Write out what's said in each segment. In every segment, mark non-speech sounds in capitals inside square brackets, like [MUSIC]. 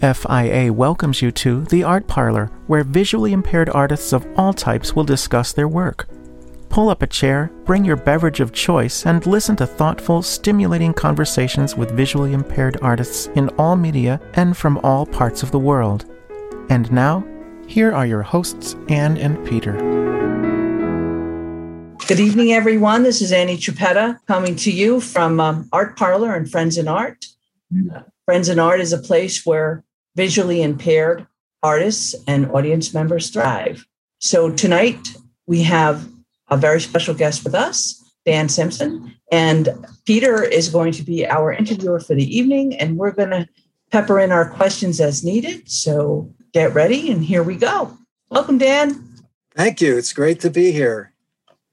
FIA welcomes you to The Art Parlor, where visually impaired artists of all types will discuss their work. Pull up a chair, bring your beverage of choice, and listen to thoughtful, stimulating conversations with visually impaired artists in all media and from all parts of the world. And now, here are your hosts, Anne and Peter. Good evening, everyone. This is Annie Chupetta coming to you from um, Art Parlor and Friends in Art. Friends in Art is a place where visually impaired artists and audience members thrive. So tonight we have a very special guest with us, Dan Simpson, and Peter is going to be our interviewer for the evening, and we're going to pepper in our questions as needed. So get ready, and here we go. Welcome, Dan. Thank you. It's great to be here.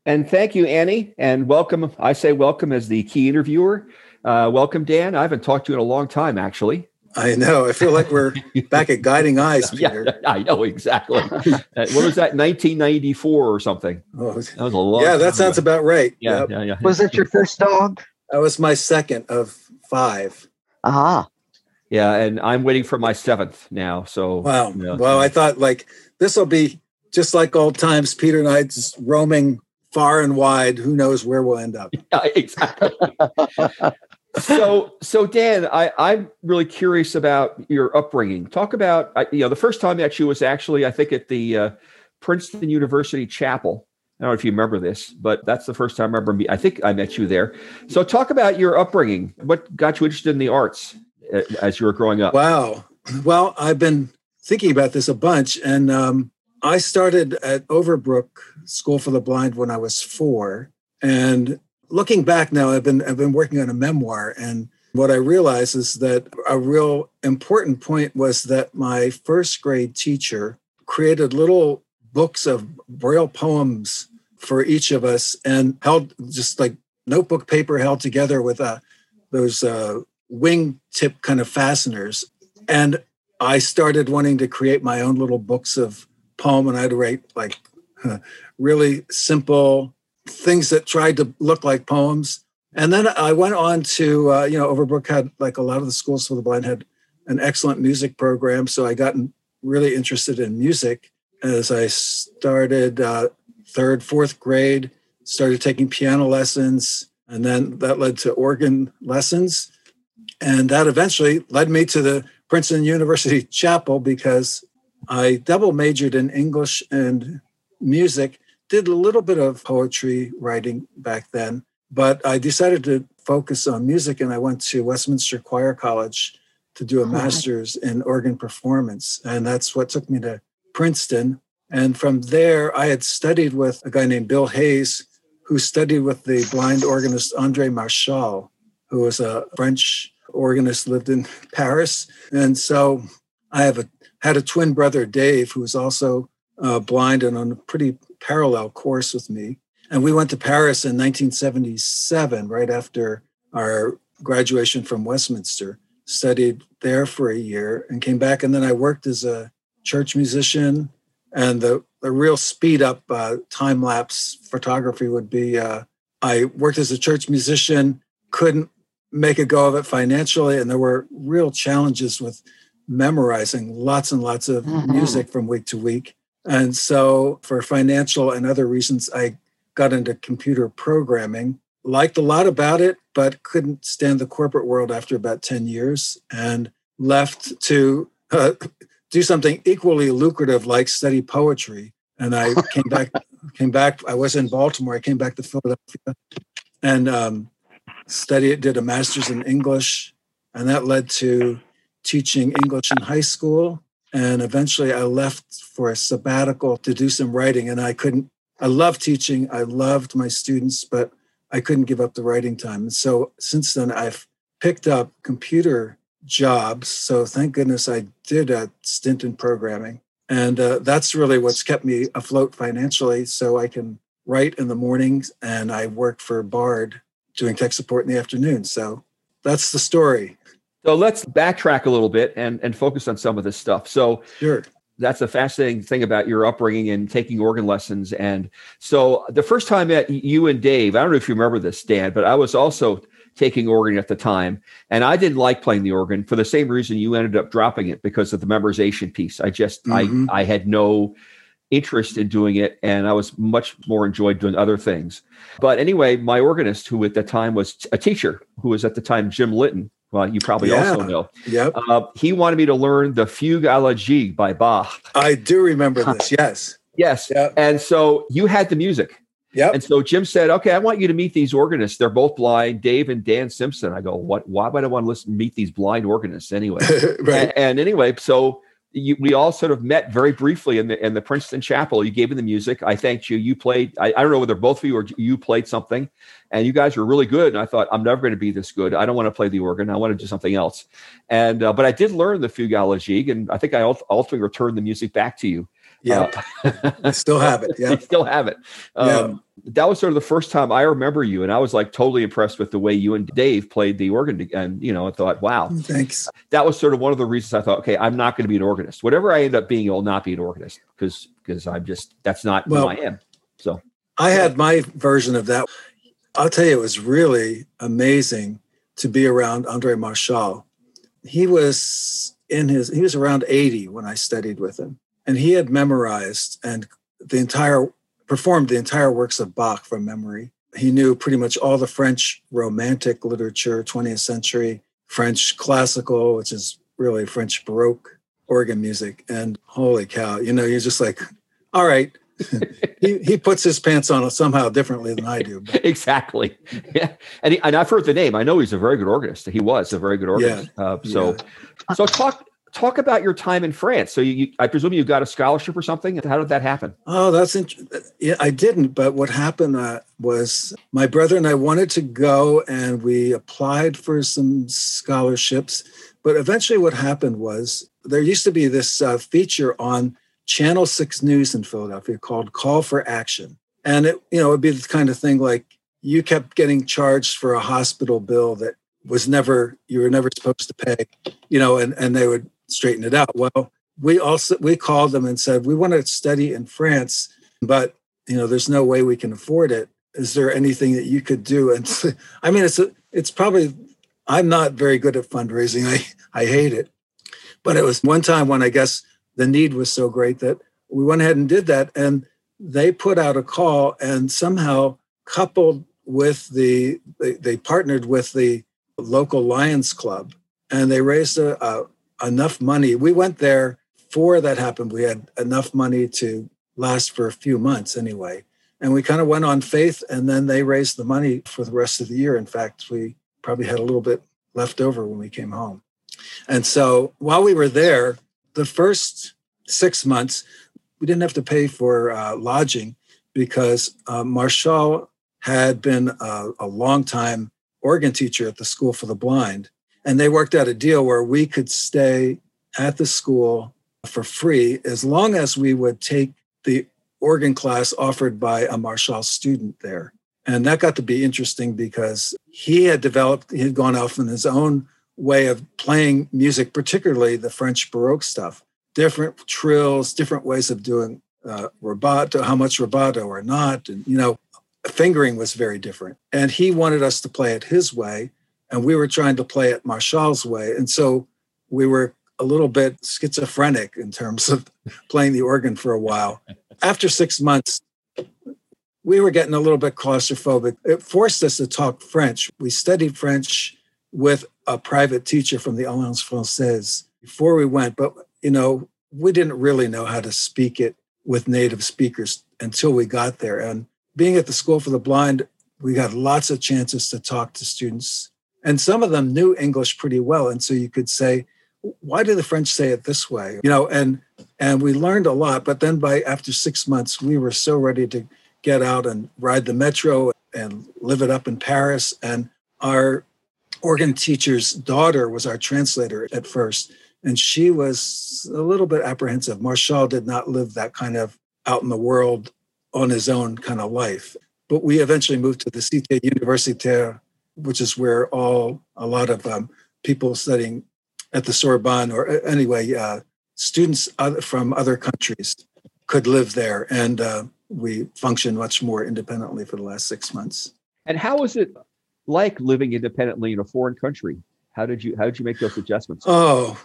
And thank you, Annie, and welcome. I say welcome as the key interviewer. Uh, welcome, Dan. I haven't talked to you in a long time, actually. I know. I feel like we're back at Guiding Eyes, [LAUGHS] Peter. Yeah, [LAUGHS] I know exactly. uh, what was that? 1994 or something? [LAUGHS] Oh, That was a long. yeah, that sounds ago. about right. Yeah, Yep. yeah, yeah. Was that your first dog? That was my second of five. Ah, Yeah, and I'm waiting for my seventh now. So Wow. yeah. Well, I thought like this will be just like old times. Peter and I just roaming far and wide. Who knows where we'll end up? Yeah, exactly. So, so Dan, I, I'm really curious about your upbringing. Talk about, you know, the first time met you was actually, I think, at the uh, Princeton University Chapel. I don't know if you remember this, but that's the first time I remember me. I think I met you there. So, talk about your upbringing. What got you interested in the arts uh, as you were growing up? Wow. Well, I've been thinking about this a bunch, and um, I started at Overbrook School for the Blind when I was four. And looking back now, I've been I've been working on a memoir, and what I realized is that a real important point was that my first grade teacher created little books of braille poems for each of us, and held just like notebook paper held together with uh, those uh, wing tip kind of fasteners. And I started wanting to create my own little books of poem, and I'd write like [LAUGHS] really simple things that tried to look like poems. And then I went on to, uh, you know, Overbrook had like a lot of the schools for the blind had an excellent music program. So I got really interested in music as I started uh, third, fourth grade, started taking piano lessons. And then that led to organ lessons. And that eventually led me to the Princeton University [LAUGHS] Chapel because I double majored in English and music, did a little bit of poetry writing back then, but I decided to focus on music and I went to Westminster Choir College to do a Oh, master's in organ performance. And that's what took me to Princeton. And from there, I had studied with a guy named Bill Hayes, who studied with the blind organist Andre Marchal, who was a French organist, lived in [LAUGHS] Paris. And so I have a, had a twin brother, Dave, who was also uh, blind and on a pretty parallel course with me. And we went to Paris in 1977, right after our graduation from Westminster, studied there for a year and came back. And then I worked as a church musician. And the, the real speed up uh, time lapse photography would be uh, I worked as a church musician, couldn't make a go of it financially. And there were real challenges with memorizing lots and lots of Mhm. music from week to week. And so, for financial and other reasons, I got into computer programming, liked a lot about it, but couldn't stand the corporate world after about 10 years and left to uh, [LAUGHS] do something equally lucrative like study poetry. And I [LAUGHS] came back, came back, I was in Baltimore, I came back to Philadelphia and um, studied, did a master's in English. And that led to teaching English in high school. And eventually I left for a sabbatical to do some writing. And I couldn't, I loved teaching, I loved my students, but I couldn't give up the writing time. And so since then, I've picked up computer jobs. So thank goodness I did a stint in programming. And uh, that's really what's kept me afloat financially. So I can write in the mornings and I work for Bard doing tech support in the afternoon. So that's the story. So let's backtrack a little bit and, and focus on some of this stuff. So Sure. that's a fascinating thing about your upbringing and taking organ lessons. And so the first time met you and Dave, I don't know if you remember this, Dan, but I was also taking organ at the time. And I didn't like playing the organ for the same reason you ended up dropping it because of the memorization piece. I just, Mhm. I, I had no interest in doing it and I was much more enjoyed doing other things. But anyway, my organist, who at the time was a teacher, who was at the time Jim Litton, well, you probably also Yeah. know, Yep. uh, he wanted me to learn the Fugue à la Gigue by Bach. I do remember this. Yes. Yes. Yep. And so you had the music. Yep. And so Jim said, "Okay, I want you to meet these organists. They're both blind, Dave and Dan Simpson." I go, "What? Why would I want to listen meet these blind organists anyway?" [LAUGHS] right. and, and anyway, so you, we all sort of met very briefly in the in the Princeton Chapel. You gave me the music. I thanked you. You played. I, I don't know whether both of you or you played something, and you guys were really good. And I thought, I'm never going to be this good. I don't want to play the organ. I want to do something else. And uh, but I did learn the la and I think I ult- ultimately returned the music back to you. Yep. Uh, I still have it. [LAUGHS] I Yeah. still have it. Um, Yeah. That was sort of the first time I remember you, and I was like totally impressed with the way you and Dave played the organ. And you know, I thought, wow, Thanks. that was sort of one of the reasons I thought, okay, I'm not going to be an organist. Whatever I end up being, I will not be an organist because because I'm just that's not Well- who I am. So I had my version of that. I'll tell you, it was really amazing to be around Andre Marchal. He was in his, he was around 80 when I studied with him. And he had memorized and the entire, performed the entire works of Bach from memory. He knew pretty much all the French romantic literature, 20th century, French classical, which is really French Baroque organ music. And holy cow, you know, you're just like, [LAUGHS] all right, [LAUGHS] he, he puts his pants on somehow differently than I do. But [LAUGHS] exactly, yeah. And he, and I've heard the name. I know he's a very good organist. He was a very good organist. Uh, so so talk talk about your time in France. So you, you I presume you got a scholarship or something. How did that happen? oh, that's interesting. Yeah, I didn't. But what happened uh, was my brother and I wanted to go, and we applied for some scholarships. But eventually, what happened was there used to be this uh, feature on Channel Six News in Philadelphia called "Call for Action," and it you know it'd be the kind of thing like you kept getting charged for a hospital bill that was never you were never supposed to pay, you know, and and they would straighten it out. Well, we also we called them and said we want to study in France, but you know, there's no way we can afford it. Is there anything that you could do? And [LAUGHS] I mean, it's a, it's probably I'm not very good at fundraising. I I hate it, but it was one time when I guess the need was so great that we went ahead and did that, and they put out a call and somehow coupled with the they, they partnered with the local Lions Club and they raised a, a, enough money. We went there before that happened. We had enough money to last for a few months anyway. And we kind of went on faith, and then they raised the money for the rest of the year. In fact, we probably had a little bit left over when we came home. And so while we were there, the first six months, we didn't have to pay for uh, lodging because uh, Marchal had been a, a long time organ teacher at the School for the Blind. And they worked out a deal where we could stay at the school for free as long as we would take the organ class offered by a Marchal student there. And that got to be interesting because he had developed, he had gone off in his own way of playing music, particularly the French Baroque stuff, different trills, different ways of doing uh, rubato, how much rubato or not. And, you know, fingering was very different. And he wanted us to play it his way. And we were trying to play it Marchal's way. And so we were a little bit schizophrenic in terms of [LAUGHS] playing the organ for a while. After six months, we were getting a little bit claustrophobic. It forced us to talk French. We studied French with a private teacher from the Alliance Francaise before we went, but you know, we didn't really know how to speak it with native speakers until we got there. And being at the School for the Blind, we got lots of chances to talk to students. And some of them knew English pretty well. And so you could say, why do the French say it this way? You know, and and we learned a lot. But then by after six months, we were so ready to get out and ride the metro and live it up in Paris. And our organ teacher's daughter was our translator at first. And she was a little bit apprehensive. Marchal did not live that kind of out in the world on his own kind of life. But we eventually moved to the Cité Universitaire, which is where all a lot of um, people studying at the Sorbonne, or anyway, uh, students from other countries could live there, and uh, we functioned much more independently for the last six months. And how was it? like living independently in a foreign country? How did you how did you make those adjustments? Oh,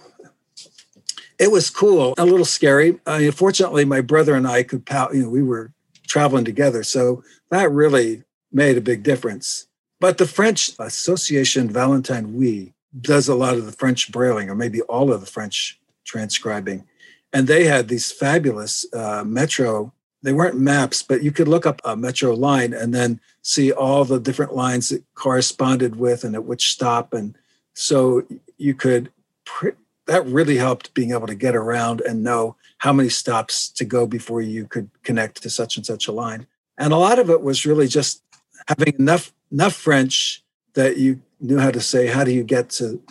it was cool, a little scary. I mean, fortunately, my brother and I could, you know, we were traveling together, so that really made a big difference. But the French Association Valentin Haüy does a lot of the French brailing, or maybe all of the French transcribing, and they had these fabulous uh, metro. They weren't maps, but you could look up a metro line and then see all the different lines that corresponded with and at which stop, and so you could. That really helped being able to get around and know how many stops to go before you could connect to such and such a line. And a lot of it was really just having enough enough French that you knew how to say how do you get to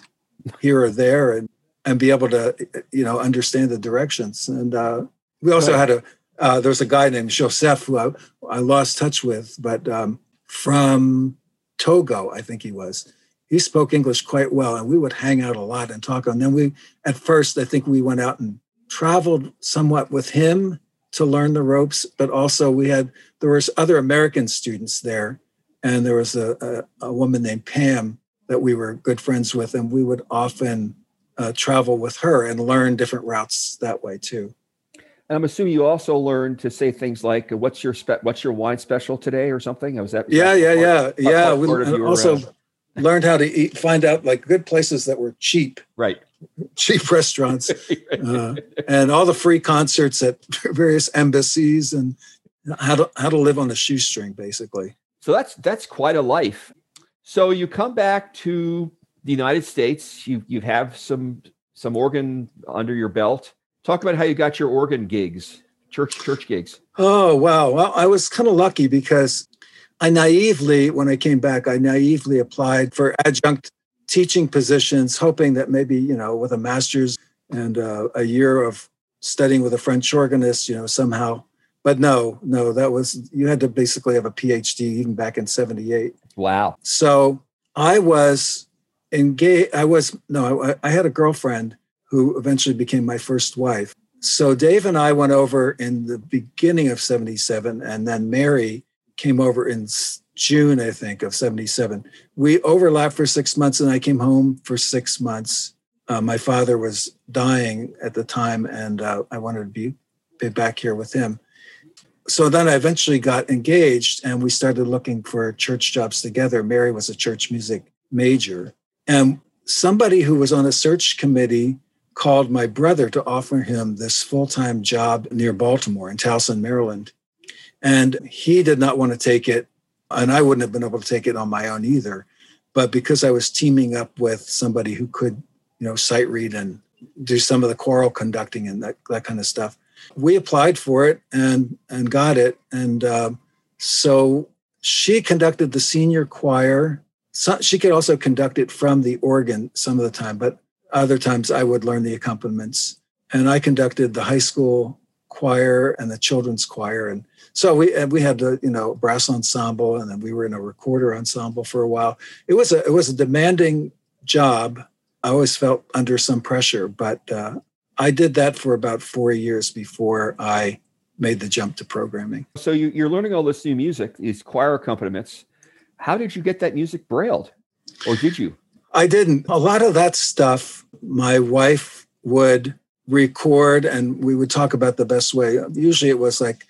here or there and and be able to you know understand the directions. And uh, we also Right. had a uh, there was a guy named Joseph who I, I lost touch with, but um, from Togo, I think he was. He spoke English quite well, and we would hang out a lot and talk. And then we, at first, I think we went out and traveled somewhat with him to learn the ropes, but also we had there was other American students there, and there was a, a, a woman named Pam that we were good friends with, and we would often uh, travel with her and learn different routes that way too. And I'm assuming you also learned to say things like, "What's your spe- What's your wine special today?" or something. Was that? was Yeah, that yeah, part- yeah, yeah. part- We part and also uh, learned how to eat, find out like good places that were cheap, right. [LAUGHS] cheap restaurants, [LAUGHS] uh, and all the free concerts at [LAUGHS] various embassies, and how to how to live on a shoestring, basically. So that's that's quite a life. So you come back to the United States. You you have some some organ under your belt. Talk about how you got your organ gigs, church church gigs. Oh wow! Well, I was kind of lucky because I naively, when I came back, I naively applied for adjunct teaching positions, hoping that maybe you know, with a master's and uh, a year of studying with a French organist, you know, somehow. But no, no, that was you had to basically have a PhD even back in '78. Wow. So I was engaged. I was no, I, I had a girlfriend who eventually became my first wife. So Dave and I went over in the beginning of '77, and then Mary came over in June, I think, of '77. We overlapped for six months, and I came home for six months. Uh, my father was dying at the time, and uh, I wanted to be, be back here with him. So then I eventually got engaged, and we started looking for church jobs together. Mary was a church music major, and somebody who was on a search committee called my brother to offer him this full-time job near Baltimore in Towson, Maryland. And he did not want to take it, and I wouldn't have been able to take it on my own either. But because I was teaming up with somebody who could, you know, sight read and do some of the choral conducting and that, that kind of stuff, we applied for it and and got it. And um, so she conducted the senior choir. So she could also conduct it from the organ some of the time, but other times I would learn the accompaniments. And I conducted the high school choir and the children's choir. And so we and we had the you know brass ensemble, and then we were in a recorder ensemble for a while. It was a it was a demanding job. I always felt under some pressure, but uh, I did that for about four years before I made the jump to programming. So you, you're learning all this new music, these choir accompaniments. How did you get that music brailled, or did you? I didn't. A lot of that stuff, my wife would record, and we would talk about the best way. Usually, it was like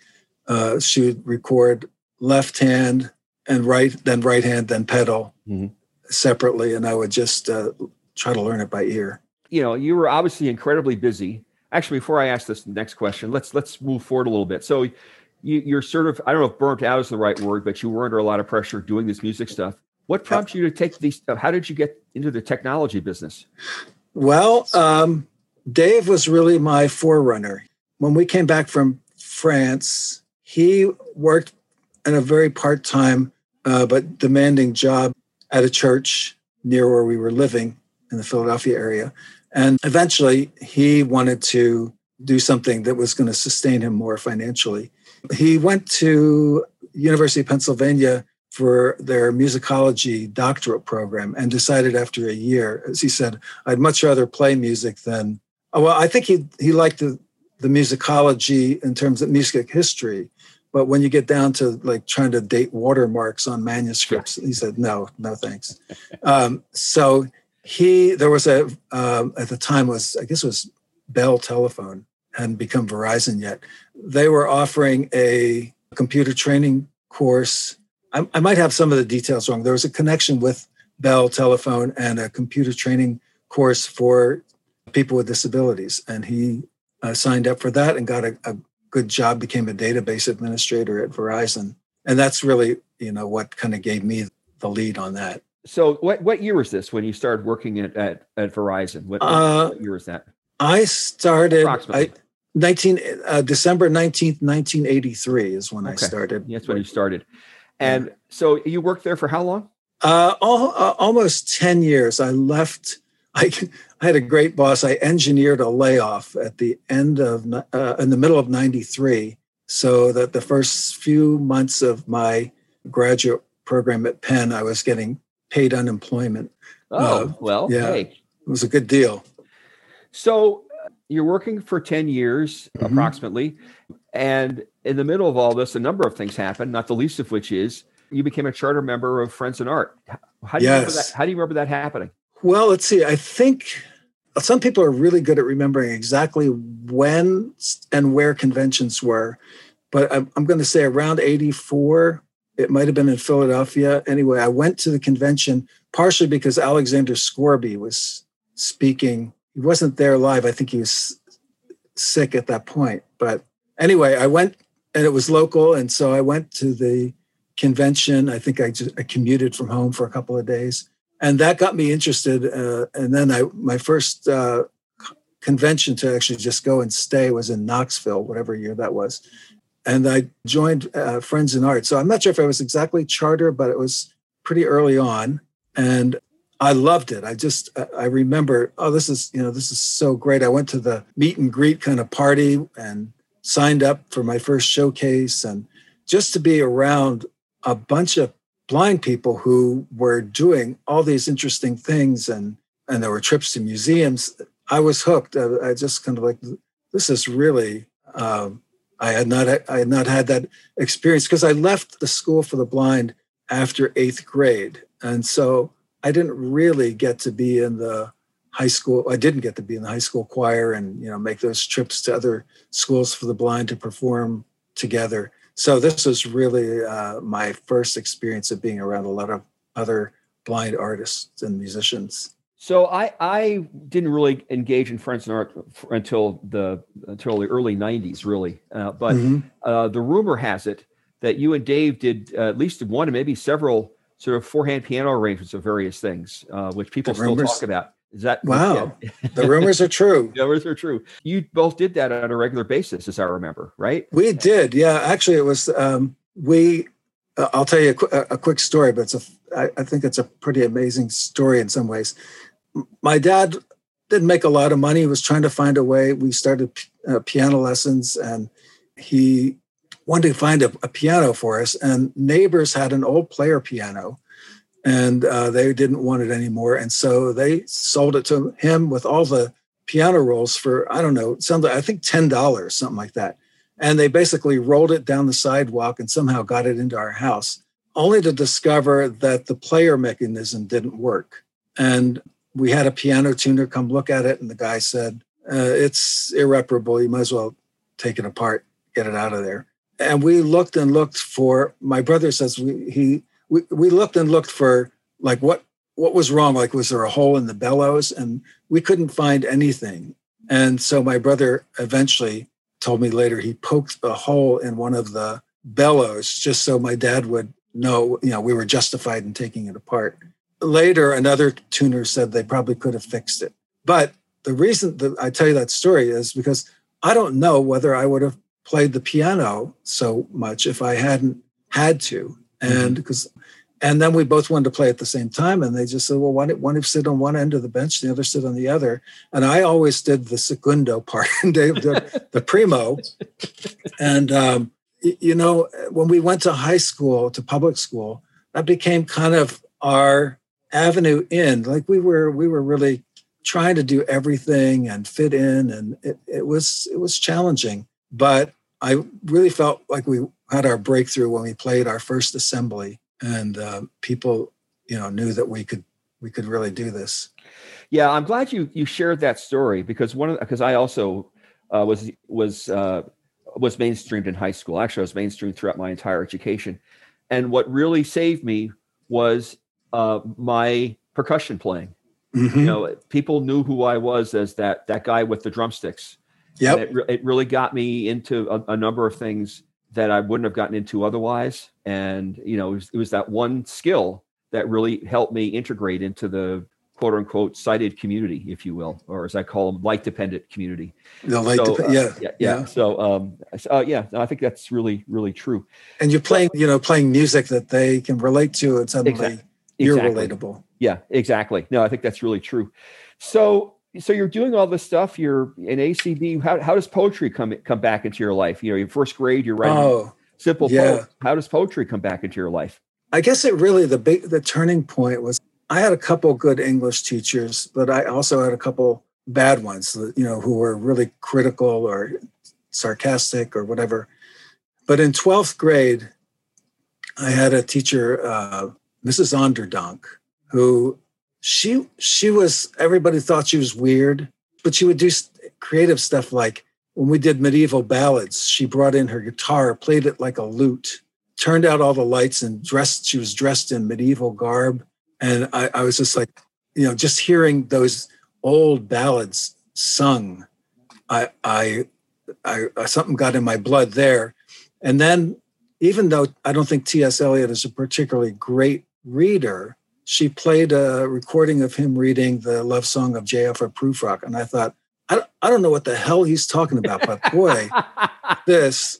uh, she would record left hand and right, then right hand, then pedal Mhm. separately, and I would just uh, try to learn it by ear. You know, you were obviously incredibly busy. Actually, before I ask this next question, let's let's move forward a little bit. So you, you're sort of I don't know if burnt out is the right word, but you were under a lot of pressure doing this music stuff. What prompted you to take these? uh, How did you get into the technology business? Well, um, Dave was really my forerunner. When we came back from France, he worked in a very part time uh, but demanding job at a church near where we were living in the Philadelphia area. And eventually, he wanted to do something that was going to sustain him more financially. He went to University of Pennsylvania for their musicology doctorate program and decided after a year, as he said, I'd much rather play music than. oh, Well, I think he he liked the the musicology in terms of music history, but when you get down to like trying to date watermarks on manuscripts, he said, no, no thanks. [LAUGHS] um, so he, there was a, um, at the time was, I guess it was Bell Telephone, hadn't become Verizon yet. They were offering a computer training course. I, I might have some of the details wrong. There was a connection with Bell Telephone and a computer training course for people with disabilities. And he uh, signed up for that and got a, a good job, became a database administrator at Verizon. And that's really, you know, what kind of gave me the lead on that. So what, what year was this when you started working at, at, at Verizon? What, uh, what year was that? I started I, 19 uh, December 19th, 1983 is when okay. I started. That's when you started. And yeah. so you worked there for how long? Uh, all, uh, almost 10 years. I left I, I had a great boss. I engineered a layoff at the end of, uh, in the middle of 93, so that the first few months of my graduate program at Penn, I was getting paid unemployment. Oh, uh, well, yeah, hey. it was a good deal. So uh, you're working for 10 years mm-hmm. approximately. And in the middle of all this, a number of things happened, not the least of which is you became a charter member of Friends in Art. How do, yes. you, remember that, how do you remember that happening? Well, let's see. I think some people are really good at remembering exactly when and where conventions were, but I'm, I'm going to say around 84. It might have been in Philadelphia. Anyway, I went to the convention partially because Alexander Scourby was speaking. He wasn't there live. I think he was sick at that point. But anyway, I went and it was local. And so I went to the convention. I think I just I commuted from home for a couple of days and that got me interested. Uh, and then I, my first uh, convention to actually just go and stay was in Knoxville, whatever year that was. And I joined uh, Friends in Art. So I'm not sure if I was exactly charter, but it was pretty early on. And I loved it. I just, I remember, oh, this is, you know, this is so great. I went to the meet and greet kind of party and signed up for my first showcase. And just to be around a bunch of blind people who were doing all these interesting things and and there were trips to museums i was hooked i, I just kind of like this is really um, i had not i had not had that experience because i left the school for the blind after eighth grade and so i didn't really get to be in the high school i didn't get to be in the high school choir and you know make those trips to other schools for the blind to perform together so this was really uh, my first experience of being around a lot of other blind artists and musicians. So I I didn't really engage in Friends in Art until the until the early '90s, really. Uh, but mm-hmm. uh, the rumor has it that you and Dave did uh, at least one and maybe several sort of four-hand piano arrangements of various things, uh, which people the still rumors, talk about. Is that wow? [LAUGHS] the rumors are true. [LAUGHS] the rumors are true. You both did that on a regular basis, as I remember, right? We did. Yeah, actually, it was. Um, we. Uh, I'll tell you a, a, quick story, but it's a. I, I think it's a pretty amazing story in some ways. My dad didn't make a lot of money. He was trying to find a way. We started uh, piano lessons, and he wanted to find a, a piano for us. And neighbors had an old player piano and uh, they didn't want it anymore. And so they sold it to him with all the piano rolls for I don't know, something I think ten dollars, something like that. And they basically rolled it down the sidewalk and somehow got it into our house, only to discover that the player mechanism didn't work. And we had a piano tuner come look at it, and the guy said, uh, "It's irreparable. You might as well take it apart, get it out of there." And we looked and looked for. My brother says we, he we, we looked and looked for like what what was wrong like was there a hole in the bellows and we couldn't find anything and so my brother eventually told me later he poked a hole in one of the bellows just so my dad would know you know we were justified in taking it apart later another tuner said they probably could have fixed it. But the reason that i tell you that story is because i don't know whether i would have played the piano so much if i hadn't had to. And because mm-hmm. and then we both wanted to play at the same time and they just said well why don't, one sit on one end of the bench the other sit on the other? And i always did the secundo part [LAUGHS] and Dave the, the primo. And um, you know when we went to high school to public school that became kind of our avenue in like we were we were really trying to do everything and fit in and it, it was it was challenging but i really felt like we had our breakthrough when we played our first assembly, and uh, people, you know, knew that we could we could really do this. Yeah, I'm glad you you shared that story because one of because I also uh, was was uh, was mainstreamed in high school. Actually, I was mainstreamed throughout my entire education, and what really saved me was uh, my percussion playing. Mm-hmm. You know, people knew who I was as that that guy with the drumsticks. Yeah, it, re- it really got me into a, a number of things that I wouldn't have gotten into otherwise. And you know, it was, it was that one skill that really helped me integrate into the quote unquote sighted community, if you will, or as I call them, light dependent community. The light So, dep- uh, yeah, yeah, yeah. So, um, uh, yeah, I think that's really, really true. And you're playing, you know, playing music that they can relate to, It's suddenly Exact- you're exactly. relatable. Yeah, exactly. No, I think that's really true. So, so you're doing all this stuff. You're in ACB. How, how does poetry come come back into your life? You know, in first grade, you're writing Oh, simple yeah. poems. How does poetry come back into your life? I guess it really the big the turning point was I had a couple good English teachers, but I also had a couple bad ones, you know, who were really critical or sarcastic or whatever. But in 12th grade, I had a teacher, uh, Mrs. Onderdonk, who she she was everybody thought she was weird, but she would do creative stuff like when we did medieval ballads, she brought in her guitar, played it like a lute, turned out all the lights and dressed she was dressed in medieval garb and I, I was just like you know just hearing those old ballads sung I, I i I something got in my blood there and then even though i don't think ts eliot is a particularly great reader she played a recording of him reading the love song of j alfred prufrock and i thought I don't, I don't know what the hell he's talking about but boy [LAUGHS] this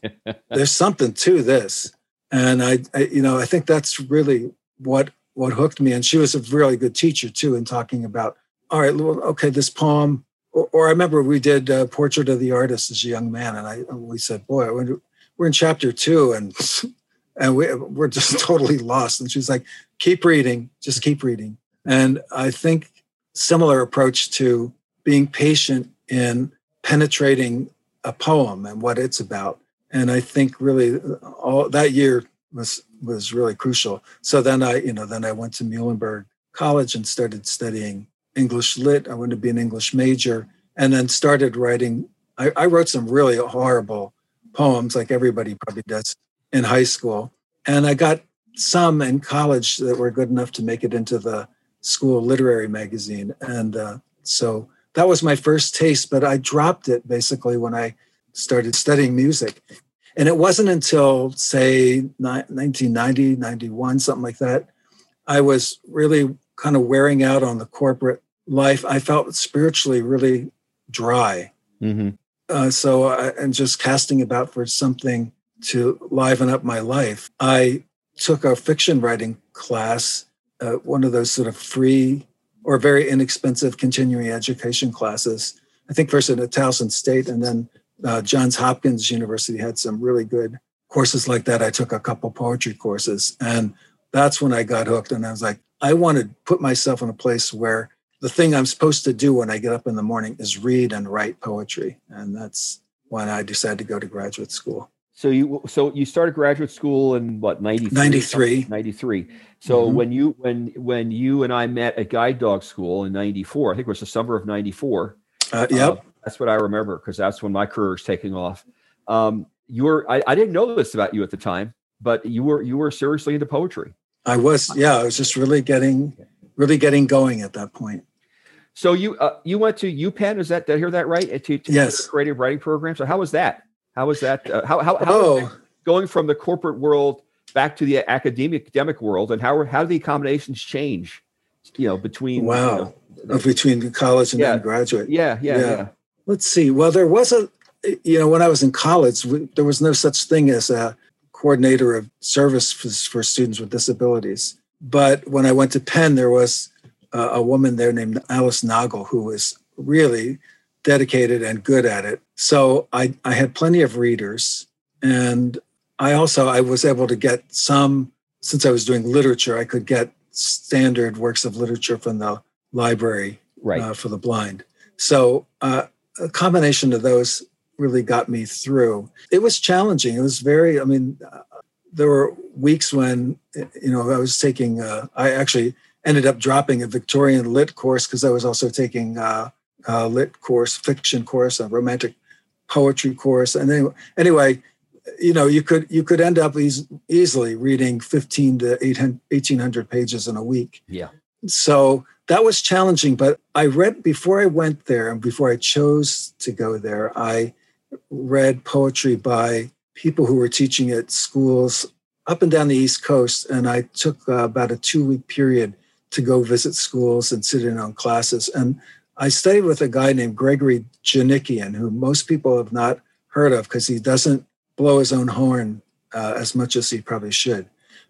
there's something to this. And I, I you know i think that's really what what hooked me and she was a really good teacher too in talking about all right well, okay this poem or, or i remember we did uh, portrait of the artist as a young man and i we said boy I wonder, we're in chapter two and [LAUGHS] and we, we're just [LAUGHS] totally lost and she's like keep reading just keep reading and i think similar approach to being patient in penetrating a poem and what it's about and I think really uh, all that year was was really crucial. So then I, you know, then I went to Muhlenberg College and started studying English lit. I wanted to be an English major, and then started writing. I, I wrote some really horrible poems, like everybody probably does in high school, and I got some in college that were good enough to make it into the school literary magazine, and uh, so that was my first taste. But I dropped it basically when I started studying music. And it wasn't until, say, ni- 1990, 91, something like that, I was really kind of wearing out on the corporate life. I felt spiritually really dry. Mm-hmm. Uh, so, I, and just casting about for something to liven up my life. I took a fiction writing class, uh, one of those sort of free or very inexpensive continuing education classes. I think first at Towson State and then uh, Johns Hopkins University had some really good courses like that. I took a couple poetry courses, and that's when I got hooked. And I was like, I want to put myself in a place where the thing I'm supposed to do when I get up in the morning is read and write poetry. And that's when I decided to go to graduate school. So you so you started graduate school in what 93 93. 93. So Mhm. when you when when you and I met at Guide Dog School in 94, I think it was the summer of 94. Uh, yep. Uh, that's what I remember because that's when my career was taking off. Um, you were I, I didn't know this about you at the time, but you were you were seriously into poetry. I was, yeah, I was just really getting, really getting going at that point. So you uh, you went to UPenn, is that did I hear that right? To, to Yes. creative writing program. So how was that? How was that? Uh, how how, how Oh, going from the corporate world back to the academic academic world, and how how do the accommodations change? You know, between you Wow. know, of between college and Yeah. graduate. yeah, yeah, Yeah. yeah. Let's see. Well, there was a, you know, when I was in college, we, there was no such thing as a coordinator of service for, for students with disabilities. But when I went to Penn, there was a, a woman there named Alice Noggle who was really dedicated and good at it. So I, I had plenty of readers, and I also I was able to get some since I was doing literature. I could get standard works of literature from the library Right. uh, for the blind. So uh, a combination of those really got me through. It was challenging. It was very, I mean, uh, there were weeks when, you know, I was taking, uh, I actually ended up dropping a Victorian lit course because I was also taking uh, lit course, fiction course, a romantic poetry course. And then, anyway, you know, you could you could end up eas- easily reading 15 to 1800 pages in a week. Yeah. So that was challenging, but I read before I went there and before I chose to go there, I read poetry by people who were teaching at schools up and down the East Coast. And I took uh, about a two week period to go visit schools and sit in on classes. And I studied with a guy named Gregory Djanikian, who most people have not heard of because he doesn't blow his own horn uh, as much as he probably should.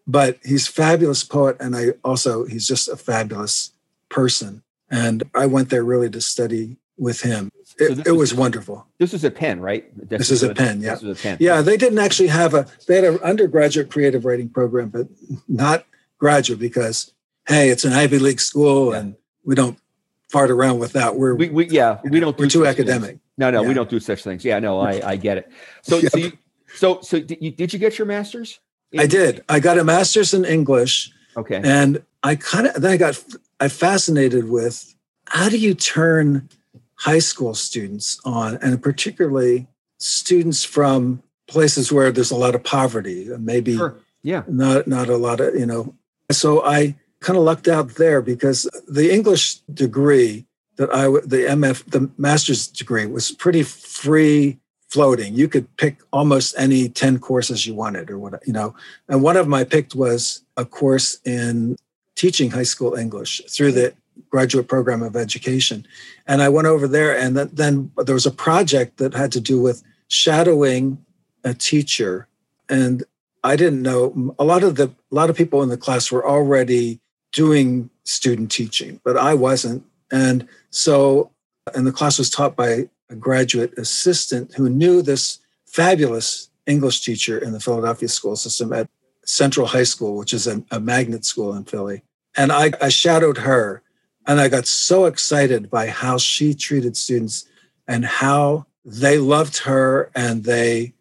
But he's a fabulous poet, and I also he's just a fabulous person. And I went there really to study with him. It, so it was, wonderful. This is a Penn, right? This, this is a, Penn. yeah. This is a Penn. Yeah, they didn't actually have a they had an undergraduate creative writing program, but not graduate because hey, it's an Ivy League school, yeah. and we don't fart around with that. We're we, we yeah, we don't. We're do too academic. Things. No, no, yeah. we don't do such things. Yeah, no, I I get it. So [LAUGHS] yep. so you, so so did you, did you get your master's? I did. I got a master's in English. Okay. And I kind of then I got I fascinated with how do you turn high school students on, and particularly students from places where there's a lot of poverty, and maybe sure. yeah, not not a lot of you know. So I kind of lucked out there because the English degree that I the MF the master's degree was pretty free floating. You could pick almost any 10 courses you wanted or what, you know. And one of them I picked was a course in teaching high school English through the graduate program of education. And I went over there and then there was a project that had to do with shadowing a teacher. And I didn't know a lot of the a lot of people in the class were already doing student teaching, but I wasn't. And so and the class was taught by a graduate assistant who knew this fabulous English teacher in the Philadelphia school system at Central High School, which is a, a magnet school in Philly. And I, I shadowed her, and I got so excited by how she treated students and how they loved her. And they,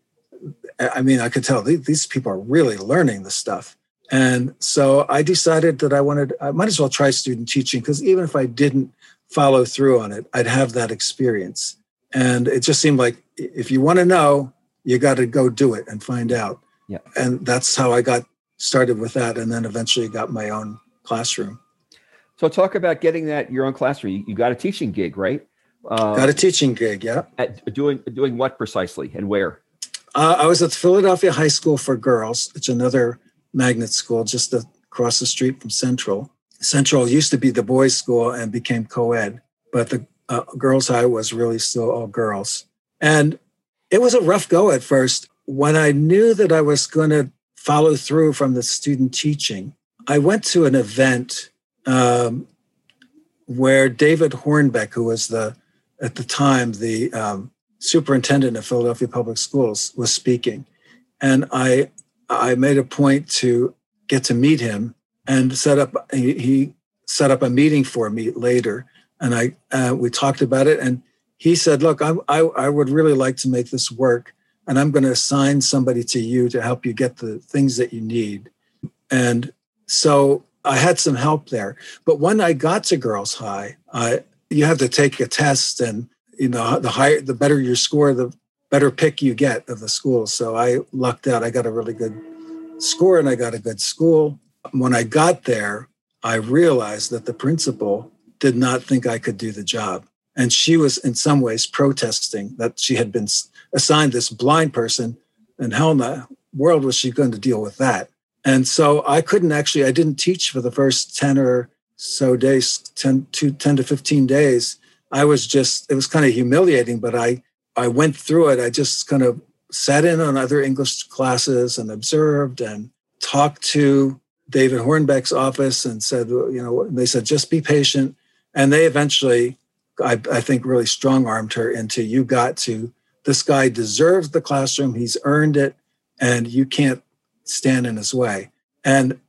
I mean, I could tell these people are really learning the stuff. And so I decided that I wanted, I might as well try student teaching because even if I didn't follow through on it, I'd have that experience. And it just seemed like if you want to know, you got to go do it and find out. Yeah. And that's how I got started with that. And then eventually got my own classroom. So talk about getting that your own classroom. You, got a teaching gig, right? Uh, got a teaching gig, yeah. At doing doing what precisely and where? Uh, I was at Philadelphia High School for Girls. It's another magnet school just across the street from Central. Central used to be the boys' school and became co-ed, but the uh, Girls High was really still all girls. And it was a rough go at first. When I knew that I was going to follow through from the student teaching, I went to an event um, where David Hornbeck, who was the at the time the um, superintendent of Philadelphia Public Schools, was speaking, and I I made a point to get to meet him and set up. He, set up a meeting for me later and I uh, we talked about it, and he said, "Look, I, I, I would really like to make this work, and I'm going to assign somebody to you to help you get the things that you need." And so I had some help there. But when I got to Girls High, I you have to take a test, and you know the higher, the better your score, the better pick you get of the school. So I lucked out. I got a really good score, and I got a good school. When I got there, I realized that the principal did not think I could do the job. And she was, in some ways, protesting that she had been assigned this blind person. And how in the world was she going to deal with that? And so I couldn't actually, I didn't teach for the first 10 or so days, 10 to, 10 to 15 days. I was just, it was kind of humiliating, but I, I went through it. I just kind of sat in on other English classes and observed and talked to David Hornbeck's office and said, you know, they said, just be patient. And they eventually, I, I think, really strong armed her into you got to, this guy deserves the classroom, he's earned it, and you can't stand in his way. And,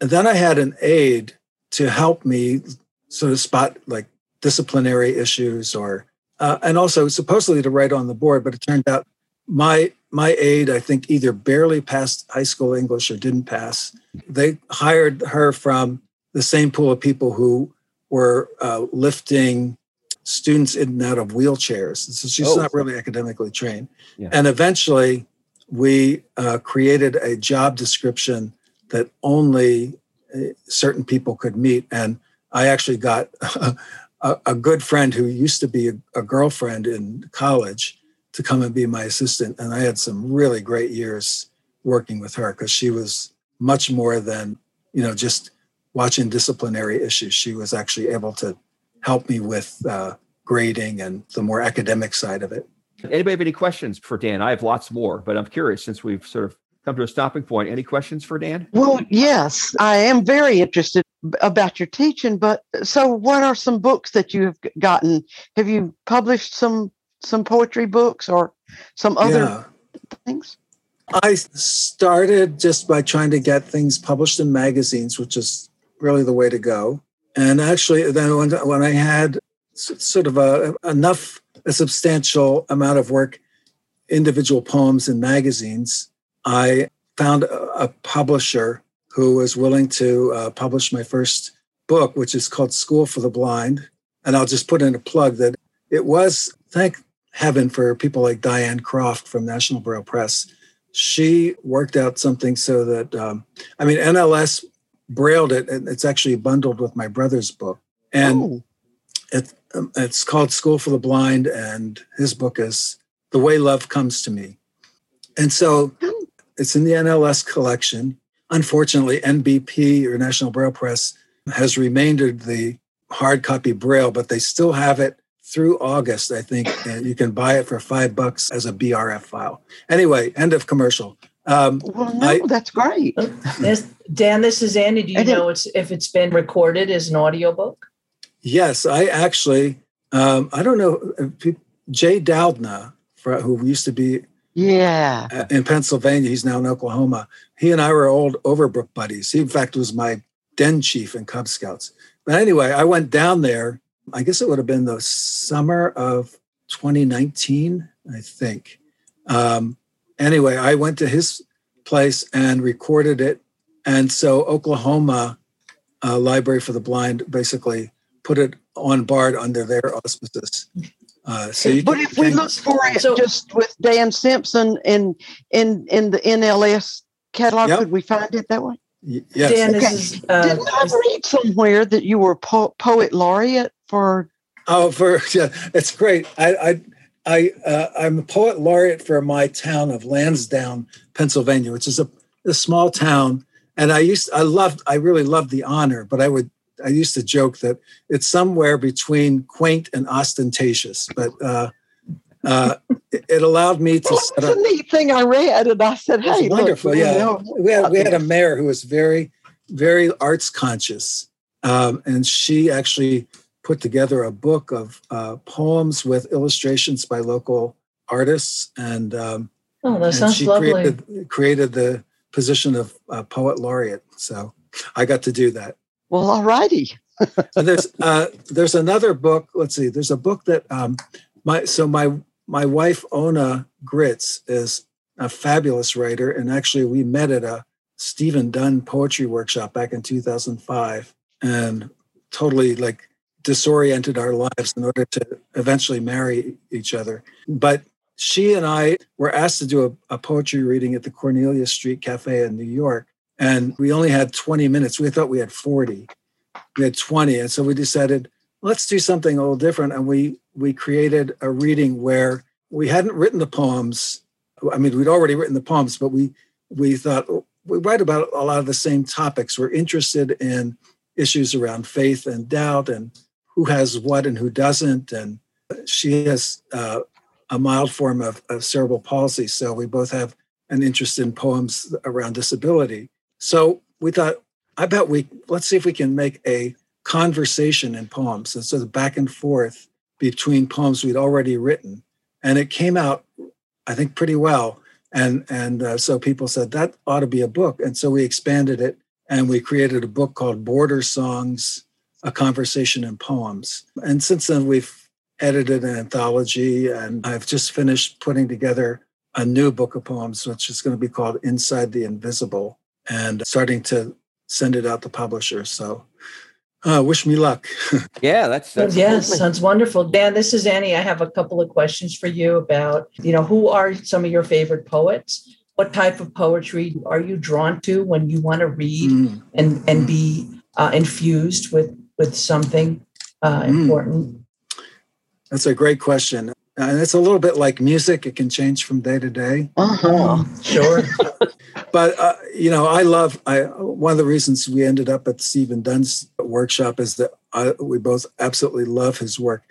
and then I had an aide to help me sort of spot like disciplinary issues or uh, and also supposedly to write on the board, but it turned out my my aide, I think, either barely passed high school English or didn't pass. They hired her from the same pool of people who were uh, lifting students in and out of wheelchairs. So she's oh. not really academically trained. Yeah. And eventually, we uh, created a job description that only uh, certain people could meet. And I actually got [LAUGHS] a, a good friend who used to be a, a girlfriend in college to come and be my assistant. And I had some really great years working with her because she was much more than, you know, just watching disciplinary issues. She was actually able to help me with uh, grading and the more academic side of it. Anybody have any questions for Dan? I have lots more, but I'm curious since we've sort of come to a stopping point. Any questions for Dan? Well, yes, I am very interested about your teaching. But so, what are some books that you have gotten? Have you published some some poetry books or some other yeah. things? I started just by trying to get things published in magazines, which is really the way to go. And actually, then when, when I had sort of a, enough, a substantial amount of work, individual poems in magazines, I found a, a publisher who was willing to uh, publish my first book, which is called School for the Blind. And I'll just put in a plug that it was, thank heaven for people like Diane Croft from National Braille Press. She worked out something so that, um, I mean, NLS brailled it, and it's actually bundled with my brother's book. And oh. it, um, it's called School for the Blind, and his book is The Way Love Comes to Me. And so it's in the NLS collection. Unfortunately, NBP or National Braille Press has remaindered the hard copy Braille, but they still have it through August, I think. you can buy it for five bucks as a BRF file. Anyway, end of commercial. Um, well, no, I, that's great. This, Dan, this is Andy. Do you know it's, if it's been recorded as an audiobook? Yes, I actually, um, I don't know, Jay Doudna, who used to be yeah in Pennsylvania, he's now in Oklahoma. He and I were old Overbrook buddies. He, in fact, was my den chief in Cub Scouts. But anyway, I went down there I guess it would have been the summer of 2019, I think. Um, anyway, I went to his place and recorded it. And so Oklahoma uh, Library for the Blind basically put it on BARD under their auspices. Uh, so but if we look for it so, just with Dan Simpson in in in the NLS catalog, yep. could we find it that way? Y- yes. Dan, okay. is, uh, Didn't I read somewhere that you were po- poet laureate for? Oh, for [LAUGHS] yeah, it's great. I I, I uh, I'm a poet laureate for my town of Lansdowne, Pennsylvania, which is a, a small town. And I used I loved I really loved the honor, but I would I used to joke that it's somewhere between quaint and ostentatious. But uh, uh, it allowed me to. Well, set up, a neat thing I read, and I said, "Hey, wonderful!" Look, yeah, we had we had a mayor who was very, very arts conscious, um, and she actually put together a book of uh, poems with illustrations by local artists, and um, oh, that sounds she lovely. Created, created the position of uh, poet laureate. So I got to do that. Well, all righty. there's uh, there's another book. Let's see. There's a book that um, my so my my wife Ona Gritz is a fabulous writer, and actually we met at a Stephen Dunn poetry workshop back in 2005, and totally like disoriented our lives in order to eventually marry each other. But she and I were asked to do a, a, poetry reading at the Cornelia Street Cafe in New York. And we only had 20 minutes. We thought we had 40. We had 20. And so we decided, let's do something a little different. And we we created a reading where we hadn't written the poems. I mean, we'd already written the poems, but we we thought we write about a lot of the same topics. We're interested in issues around faith and doubt and who has what and who doesn't. And she has uh, a mild form of, of cerebral palsy. So we both have an interest in poems around disability. So we thought, I bet we, let's see if we can make a conversation in poems. And so the back and forth between poems we'd already written. And it came out, I think, pretty well. And, and uh, so people said that ought to be a book. And so we expanded it and we created a book called Border Songs a conversation in poems. And since then, we've edited an anthology, and I've just finished putting together a new book of poems, which is going to be called Inside the Invisible, and starting to send it out to publishers. So uh, wish me luck. [LAUGHS] yeah, that's, that's yes, totally. sounds wonderful. Dan, this is Annie. I have a couple of questions for you about, you know, who are some of your favorite poets? What type of poetry are you drawn to when you want to read mm. and and mm. be uh, infused with with something uh, mm. important? That's a great question. And it's a little bit like music; it can change from day to day. Uh-huh. Sure. [LAUGHS] but uh, you know, I love. I one of the reasons we ended up at Stephen Dunn's workshop is that I, we both absolutely love his work.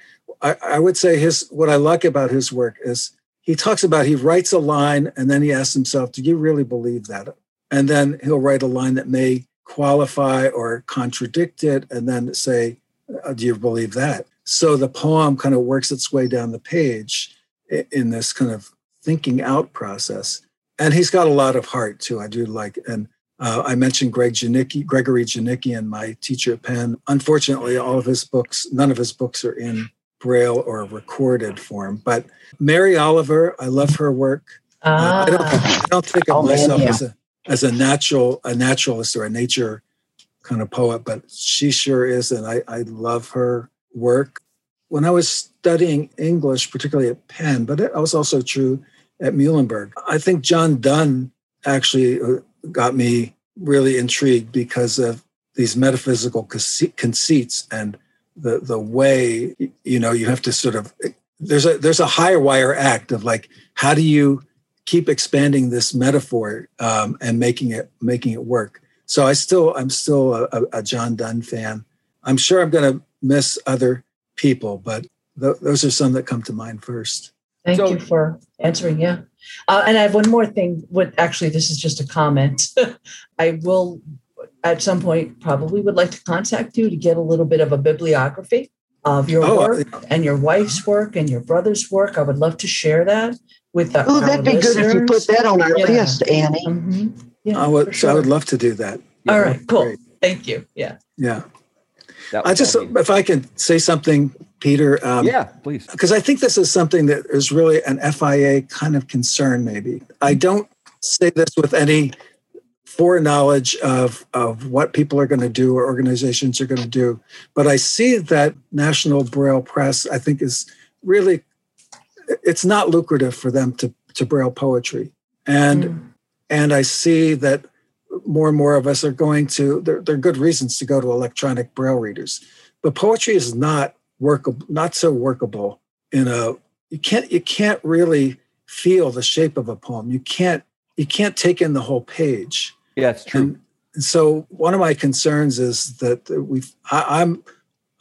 I, I would say his what I like about his work is he talks about he writes a line and then he asks himself, "Do you really believe that?" And then he'll write a line that may qualify or contradict it, and then say, uh, "Do you believe that?" So the poem kind of works its way down the page in this kind of thinking out process. And he's got a lot of heart too. I do like, and uh, I mentioned Greg Djanikian, Gregory Djanikian, my teacher at Penn. Unfortunately, all of his books, none of his books are in Braille or recorded form. But Mary Oliver, I love her work. Ah. Uh, I, don't, I, don't, think of oh, myself man, yeah. as a as a natural a naturalist or a nature kind of poet, but she sure is, and I, I love her work. When I was studying English, particularly at Penn, but it was also true at Muhlenberg, I think John Donne actually uh, got me really intrigued because of these metaphysical conceits and the the way you know you have to sort of there's a there's a higher wire act of like how do you keep expanding this metaphor um, and making it making it work? So i still i'm still a, a john donne fan. I'm sure i'm going to miss other people, but th- those are some that come to mind first. Thank so, you for answering. Yeah. Uh, and I have one more thing. What actually, this is just a comment. [LAUGHS] I will, at some point, probably would like to contact you to get a little bit of a bibliography of your oh, work and your wife's work and your brother's work. I would love to share that with the. Oh, that'd be listeners. good if you put that on our yeah. list, Annie. Mm-hmm. Yeah, I would. Sure. I would love to do that. Yeah, All right. Cool. Great. Thank you. Yeah. Yeah. I just, if I can say something, Peter. Um, yeah, please. Because I think this is something that is really an FIA kind of concern, maybe. I don't say this with any foreknowledge of, of what people are going to do or organizations are going to do. But I see that National Braille Press, I think, is really, it's not lucrative for them to, to Braille poetry. And, mm. and I see that more and more of us are going to there, there are good reasons to go to electronic braille readers. But poetry is not workable not so workable in a you can't you can't really feel the shape of a poem. You can't you can't take in the whole page. Yeah it's true. And, so one of my concerns is that we i'm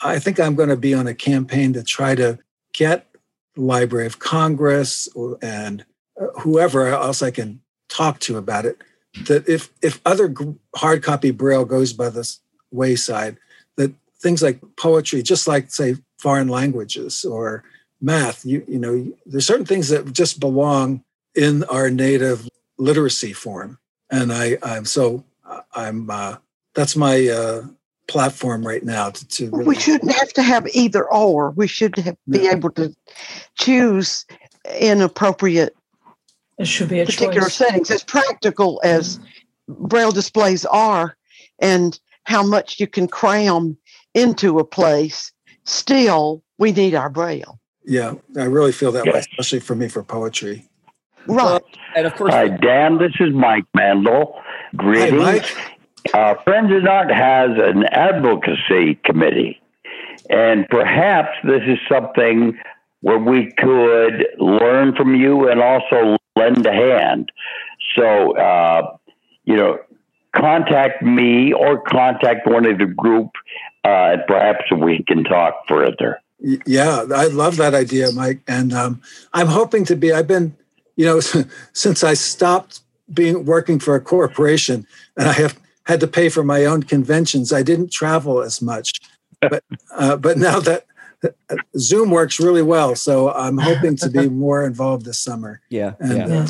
i think i'm going to be on a campaign to try to get library of congress and uh, whoever else i can talk to about it that if if other hard copy braille goes by the wayside, that things like poetry, just like say foreign languages or math, you you know, there's certain things that just belong in our native literacy form, and I I'm so I'm uh, that's my uh, platform right now to, to really we shouldn't have to have either or. We should have, be able to choose inappropriate it should be a particular choice. settings, as practical as braille displays are, and how much you can cram into a place. Still, we need our braille. Yeah, I really feel that yes. way, especially for me for poetry. Right. Well, and of course, Hi, Dan. This is Mike Mandel. Greetings. Hi, Mike. Uh, Friends in Art has an advocacy committee, and perhaps this is something where we could learn from you and also lend a hand. So, uh, you know, contact me or contact one of the group. Uh, perhaps we can talk further. Yeah, I love that idea, Mike. And um, I'm hoping to be. I've been, you know, [LAUGHS] since I stopped being working for a corporation, and I have had to pay for my own conventions. I didn't travel as much, but uh, but now that Zoom works really well, so I'm hoping to be [LAUGHS] more involved this summer. Yeah, and, yeah. Uh,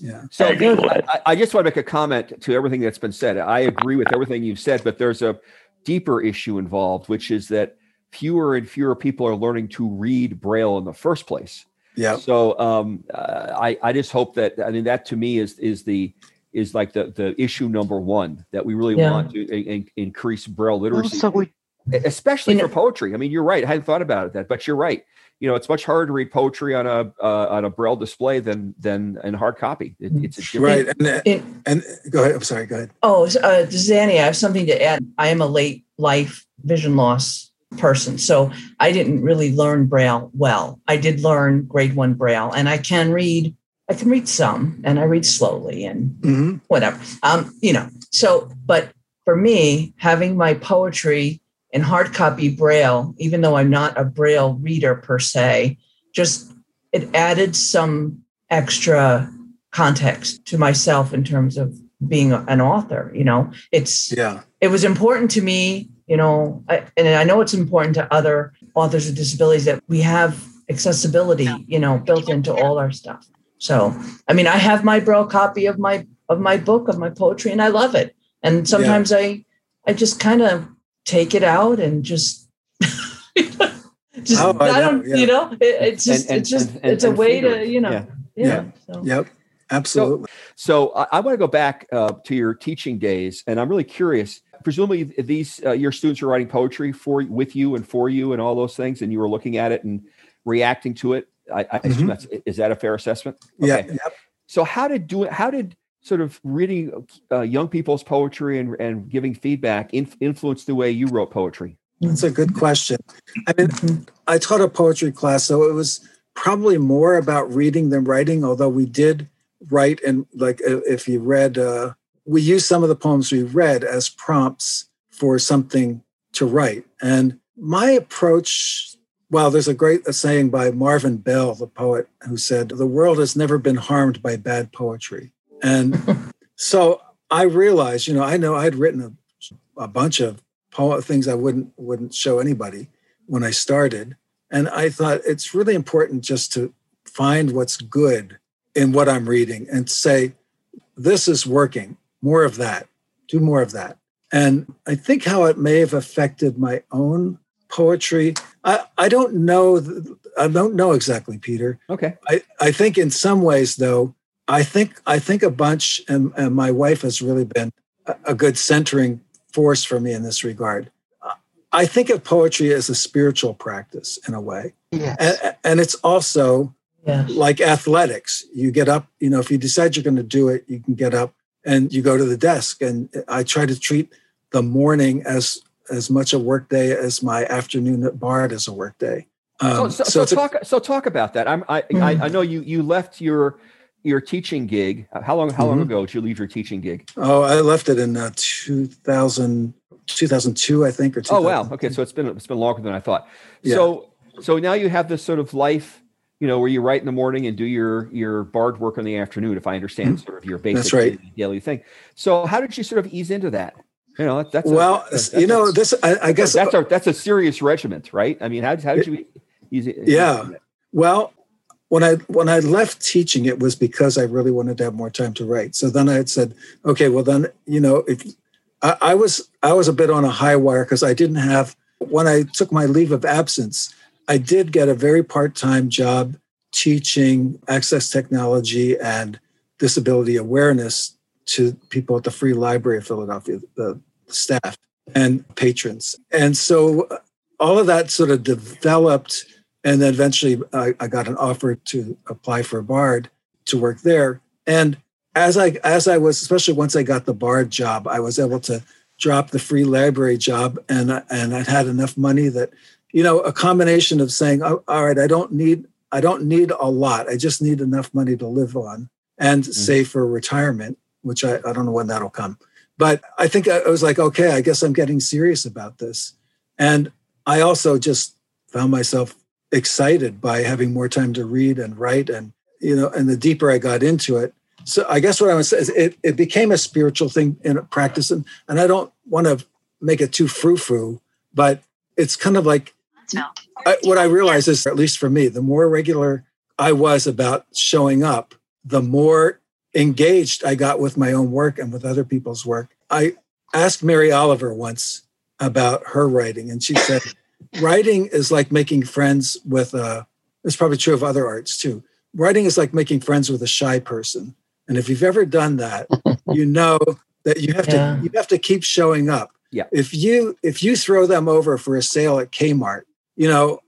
yeah. So I, I, just want to make a comment to everything that's been said. I agree with everything you've said, but there's a deeper issue involved, which is that fewer and fewer people are learning to read Braille in the first place. Yeah. So um, uh, I I just hope that I mean that to me is is the is like the the issue number one that we really yeah. want to in, increase Braille literacy. so we, especially for poetry. I mean, you're right. I hadn't thought about it that, but you're right. You know, it's much harder to read poetry on a uh, on a braille display than than in hard copy. It, it's a right. And, uh, and, and, go ahead. I'm sorry. Go ahead. Oh, uh, Zanny, I have something to add. I am a late life vision loss person, so I didn't really learn braille well. I did learn grade one braille, and I can read. I can read some, and I read slowly, and mm-hmm. whatever. Um, you know. So, but for me, having my poetry in hard copy braille even though i'm not a braille reader per se just it added some extra context to myself in terms of being an author you know? It's yeah. it was important to me you know I, and i know it's important to other authors with disabilities that we have accessibility you know built into all our stuff. So i mean i have my braille copy of my of my book of my poetry and i love it. And sometimes yeah. i i just kind of take it out and just [LAUGHS] just oh, I, I don't yeah. you know it, it's just and, and, it's just and, it's a way to you know yeah, yeah. yeah. So. yep absolutely so, so I, I, want to go back uh, to your teaching days and i'm really curious presumably these uh, your students are writing poetry for with you and for you and all those things and you were looking at it and reacting to it i, I mm-hmm. that's is that a fair assessment okay. yeah yep. so how did do it how did sort of reading uh, young people's poetry and, and giving feedback inf- influence the way you wrote poetry? That's a good question. I mean, I taught a poetry class, so it was probably more about reading than writing, although we did write and like if you read, uh, we used some of the poems we read as prompts for something to write. And my approach, well, there's a great saying by Marvin Bell, the poet, who said, The world has never been harmed by bad poetry. And so I realized, you know, I know I'd written a, a bunch of things I wouldn't wouldn't show anybody when I started, and I thought it's really important just to find what's good in what I'm reading and say, this is working. More of that. Do more of that. And I think how it may have affected my own poetry. I, I don't know. I don't know exactly, Peter. Okay. I, I think in some ways, though, I think I think a bunch, and, and my wife has really been a, a good centering force for me in this regard. I think of poetry as a spiritual practice in a way, yes. and, and it's also yes. like athletics. You get up, you know, if you decide you're going to do it, you can get up and you go to the desk. And I try to treat the morning as as much a work day as my afternoon at Bard is a work day. Um, so, so, so, talk a, so talk about that. I'm, I, mm-hmm. I, I know you you left your your teaching gig. How long how long mm-hmm. ago did you leave your teaching gig? Oh, I left it in uh, 2000, 2002, I think. Or oh wow, okay, so it's been it's been longer than I thought. Yeah. So so now you have this sort of life, you know, where you write in the morning and do your your bard work in the afternoon. If I understand mm-hmm. sort of your basic that's right. daily thing. So how did you sort of ease into that? You know, that's well, a, that's, you know, this I, I guess that's a that's a serious regiment, right? I mean, how how did you ease it? Yeah. Well, when I when I left teaching, it was because I really wanted to have more time to write. So then I had said, okay, well then you know if I, I was I was a bit on a high wire because I didn't have when I took my leave of absence, I did get a very part time job teaching access technology and disability awareness to people at the Free Library of Philadelphia, the staff and patrons, and so uh, all of that sort of developed and then eventually I, I, got an offer to apply for Bard to work there. And as I as I was, especially once I got the Bard job, I was able to drop the free library job, and and I had enough money that, you know, a combination of saying, oh, all right, I don't need I don't need a lot, I just need enough money to live on and mm-hmm. save for retirement, which I, I don't know when that'll come. But I think I, I was like, okay, I guess I'm getting serious about this. And I also just found myself excited by having more time to read and write and you know and the deeper i got into it. So i guess what i would say is it, it became a spiritual thing in practice and, and i don't want to make it too frou-frou but it's kind of like I, what i realize is at least for me the more regular i was about showing up the more engaged i got with my own work and with other people's work. I asked mary oliver once about her writing and she said writing is like making friends with a. It's probably true of other arts too. Writing is like making friends with a shy person, and if you've ever done that, [LAUGHS] you know that you have yeah. to you have to keep showing up. Yeah. If you if you throw them over for a sale at Kmart, you know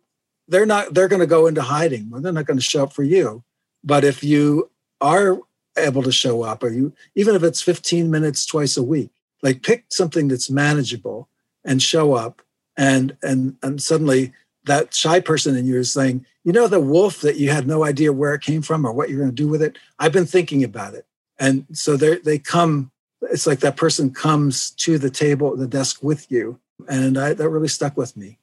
they're not they're going to go into hiding. Well, they're not going to show up for you. But if you are able to show up, or you even if it's 15 minutes twice a week, like pick something that's manageable and show up, and and and suddenly that shy person in you is saying, you know, the wolf that you had no idea where it came from or what you're going to do with it. I've been thinking about it, and so they they come. It's like that person comes to the table, the desk with you, and I, that really stuck with me.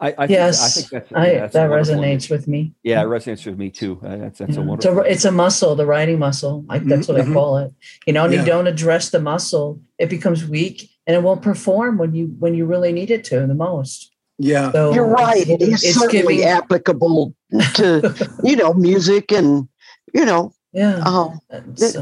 I, I yes, think, I think that's, I, yeah, that's that resonates with me. Yeah, it resonates with me too. Uh, that's that's yeah. a wonderful. So it's a muscle, the writing muscle. I, that's what mm-hmm. I call it. You know, and yeah. you don't address the muscle, it becomes weak, and it won't perform when you when you really need it to the most. Yeah, so you're right. It is certainly giving, applicable to [LAUGHS] you know music and you know yeah. Um,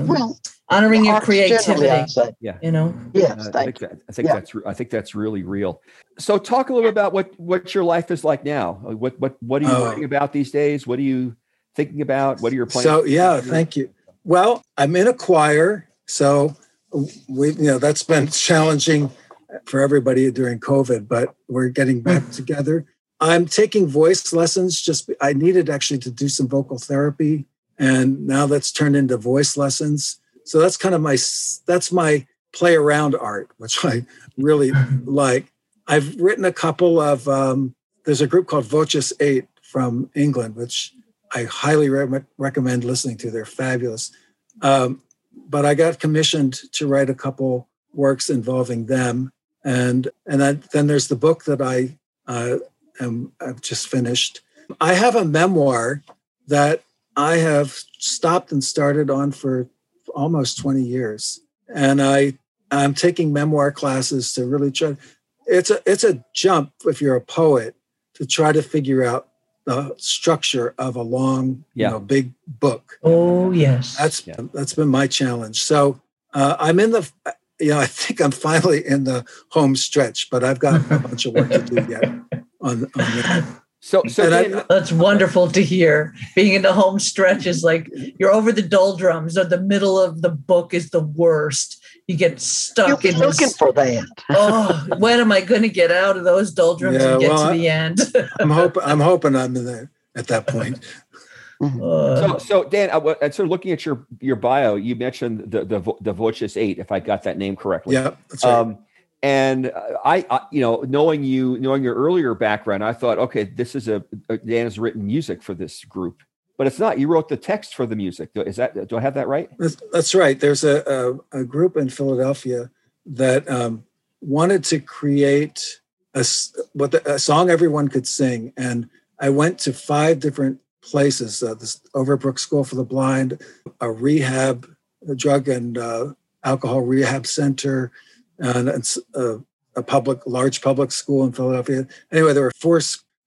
well, honoring your creativity. Yeah. You know. Yes. Uh, I think, that, I think yeah. that's I think that's really real. So talk a little bit about what what your life is like now. What what what are you uh, about these days? What are you thinking about? What are your plans? So yeah, thank you. Well, I'm in a choir, so we you know that's been challenging for everybody during COVID, but we're getting back hmm. together. I'm taking voice lessons. Just I needed actually to do some vocal therapy, and now that's turned into voice lessons. So that's kind of my that's my play around art, which I really [LAUGHS] like. I've written a couple of. Um, there's a group called Voces Eight from England, which I highly re- recommend listening to. They're fabulous. Um, but I got commissioned to write a couple works involving them, and and then, then there's the book that I uh, am I've just finished. I have a memoir that I have stopped and started on for almost 20 years. And I I'm taking memoir classes to really try it's a it's a jump if you're a poet to try to figure out the structure of a long, yeah. you know, big book. Oh yes. That's yeah. that's been my challenge. So uh, I'm in the you know, I think I'm finally in the home stretch, but I've got a bunch of work to do yet on, on that. So, so I, that's wonderful to hear. Being in the home stretch is like you're over the doldrums, or the middle of the book is the worst. You get stuck you're in looking this, for that. oh, when am I going to get out of those doldrums yeah, and get well, to the end? [LAUGHS] I'm hoping. I'm hoping I'm there at that point. Mm-hmm. Uh, so, so Dan, I, I, sort of looking at your your bio, you mentioned the the the Voces Eight, if I got that name correctly. Yeah, that's right. Um, and I, I, you know, knowing you, knowing your earlier background, I thought, okay, this is a, a Dan has written music for this group, but it's not. You wrote the text for the music. Is that? Do I have that right? That's, that's right. There's a, a, a, group in Philadelphia that um, wanted to create a what the, a song everyone could sing, and I went to five different places: uh, this Overbrook School for the Blind, a rehab, a drug and uh, alcohol rehab center and a, a, public, large public school in Philadelphia. Anyway, there were four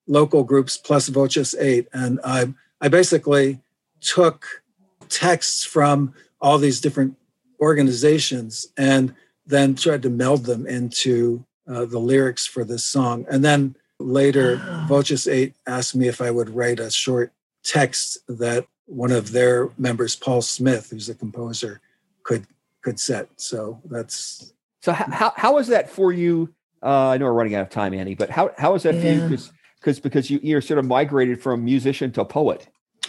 local groups plus Voces Eight, and I I basically took texts from all these different organizations and then tried to meld them into uh, the lyrics for this song. And then later, Voces Eight asked me if I would write a short text that one of their members, Paul Smith, who's a composer, could could set. So that's so how how was that for you? Uh, I know we're running out of time, Annie, but how how was that yeah. for you? Because because because you you're sort of migrated from musician to poet.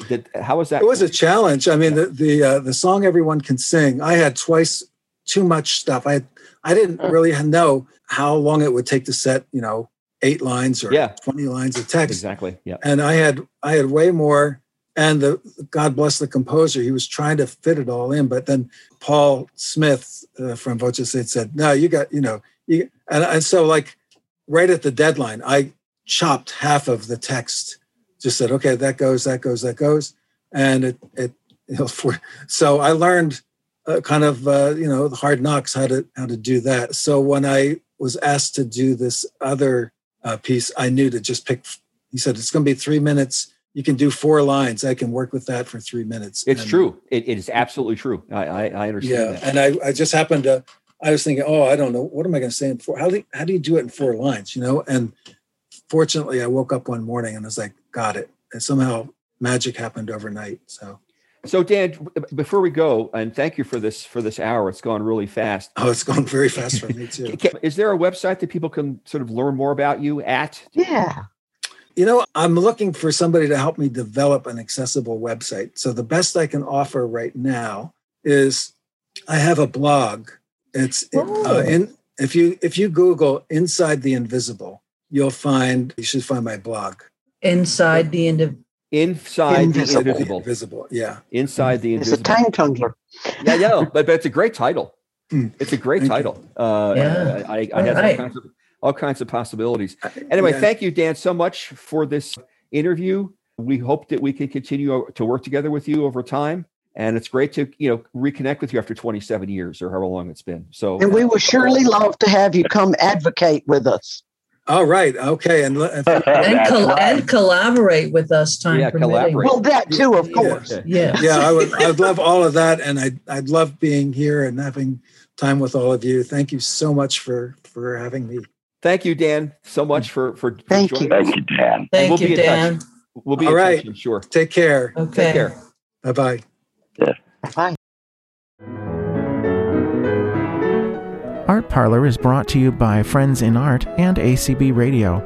Did, how was that? It was a challenge. I mean, the the uh, the song everyone can sing. I had twice too much stuff. I I didn't really know how long it would take to set. You know, eight lines or yeah. twenty lines of text. Exactly. Yeah. And I had I had way more and the God bless the composer, he was trying to fit it all in. But then Paul Smith uh, from Voces Eight said, "No, you got you know." You, and, and so like right at the deadline, I chopped half of the text. Just said, "Okay, that goes, that goes, that goes," and it it you know, [LAUGHS] for, so I learned uh, kind of uh, you know the hard knocks how to how to do that. So when I was asked to do this other uh, piece, I knew to just pick. He said it's going to be three minutes you can do four lines. I can work with that for three minutes. It's and, true. It, it is absolutely true. I, I, I understand. Yeah, that. and I, I just happened to. I was thinking, oh, I don't know, what am I going to say in four? How do you, how do you do it in four lines? You know, and fortunately, I woke up one morning and I was like, got it. And somehow magic happened overnight. So so Dan, before we go, and thank you for this for this hour. It's gone really fast. Oh, it's gone very fast for me too. [LAUGHS] Is there a website that people can sort of learn more about you at? Yeah. You know, I'm looking for somebody to help me develop an accessible website. So the best I can offer right now is I have a blog. It's oh. uh, in if you if you Google "Inside the Invisible," you'll find you should find my blog. Inside the Invisible Inside invisible. the invisible. Invisible, yeah. Inside the invisible. It's a time tumbler. yeah, yeah, but, but it's a great title. Hmm. It's a great thank title. Uh, yeah. I, I, I have right. all, kinds of, all kinds of possibilities. Anyway, yeah. thank you, Dan, so much for this interview. We hope that we can continue to work together with you over time. And it's great to, you know, reconnect with you after 27 years or however long it's been. So, and we would surely love to have you come advocate with us. All right. Okay. And and, [LAUGHS] col- right. and collaborate with us time yeah, permitting. Collaborate. Well, that too, of course. Yeah. Yeah. I would. I'd love [LAUGHS] all of that, and I'd I'd love being here and having time with all of you. Thank you so much for for having me. Thank you, Dan, so much for for, for Thank you. Thank you, Dan. Thank we'll you, Dan. Touch. We'll be all right. Touch, I'm sure. Take care. Okay. Take care. Bye bye. Yeah. Bye. Art Parlor is brought to you by Friends in Art and ACB Radio.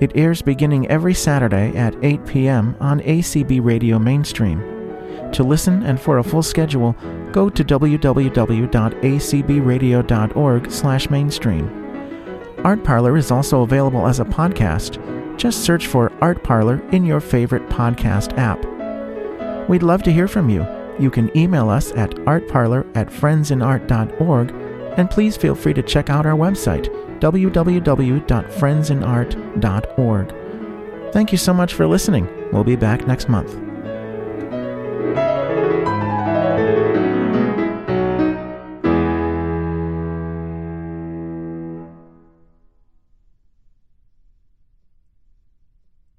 It airs beginning every Saturday at 8 p.m. on ACB Radio Mainstream. To listen and for a full schedule, go to www.acbradio.org/mainstream. Art Parlor is also available as a podcast. Just search for Art Parlor in your favorite podcast app. We'd love to hear from you. You can email us at artparlor at friendsinart.org and please feel free to check out our website, www.friendsinart.org. Thank you so much for listening. We'll be back next month.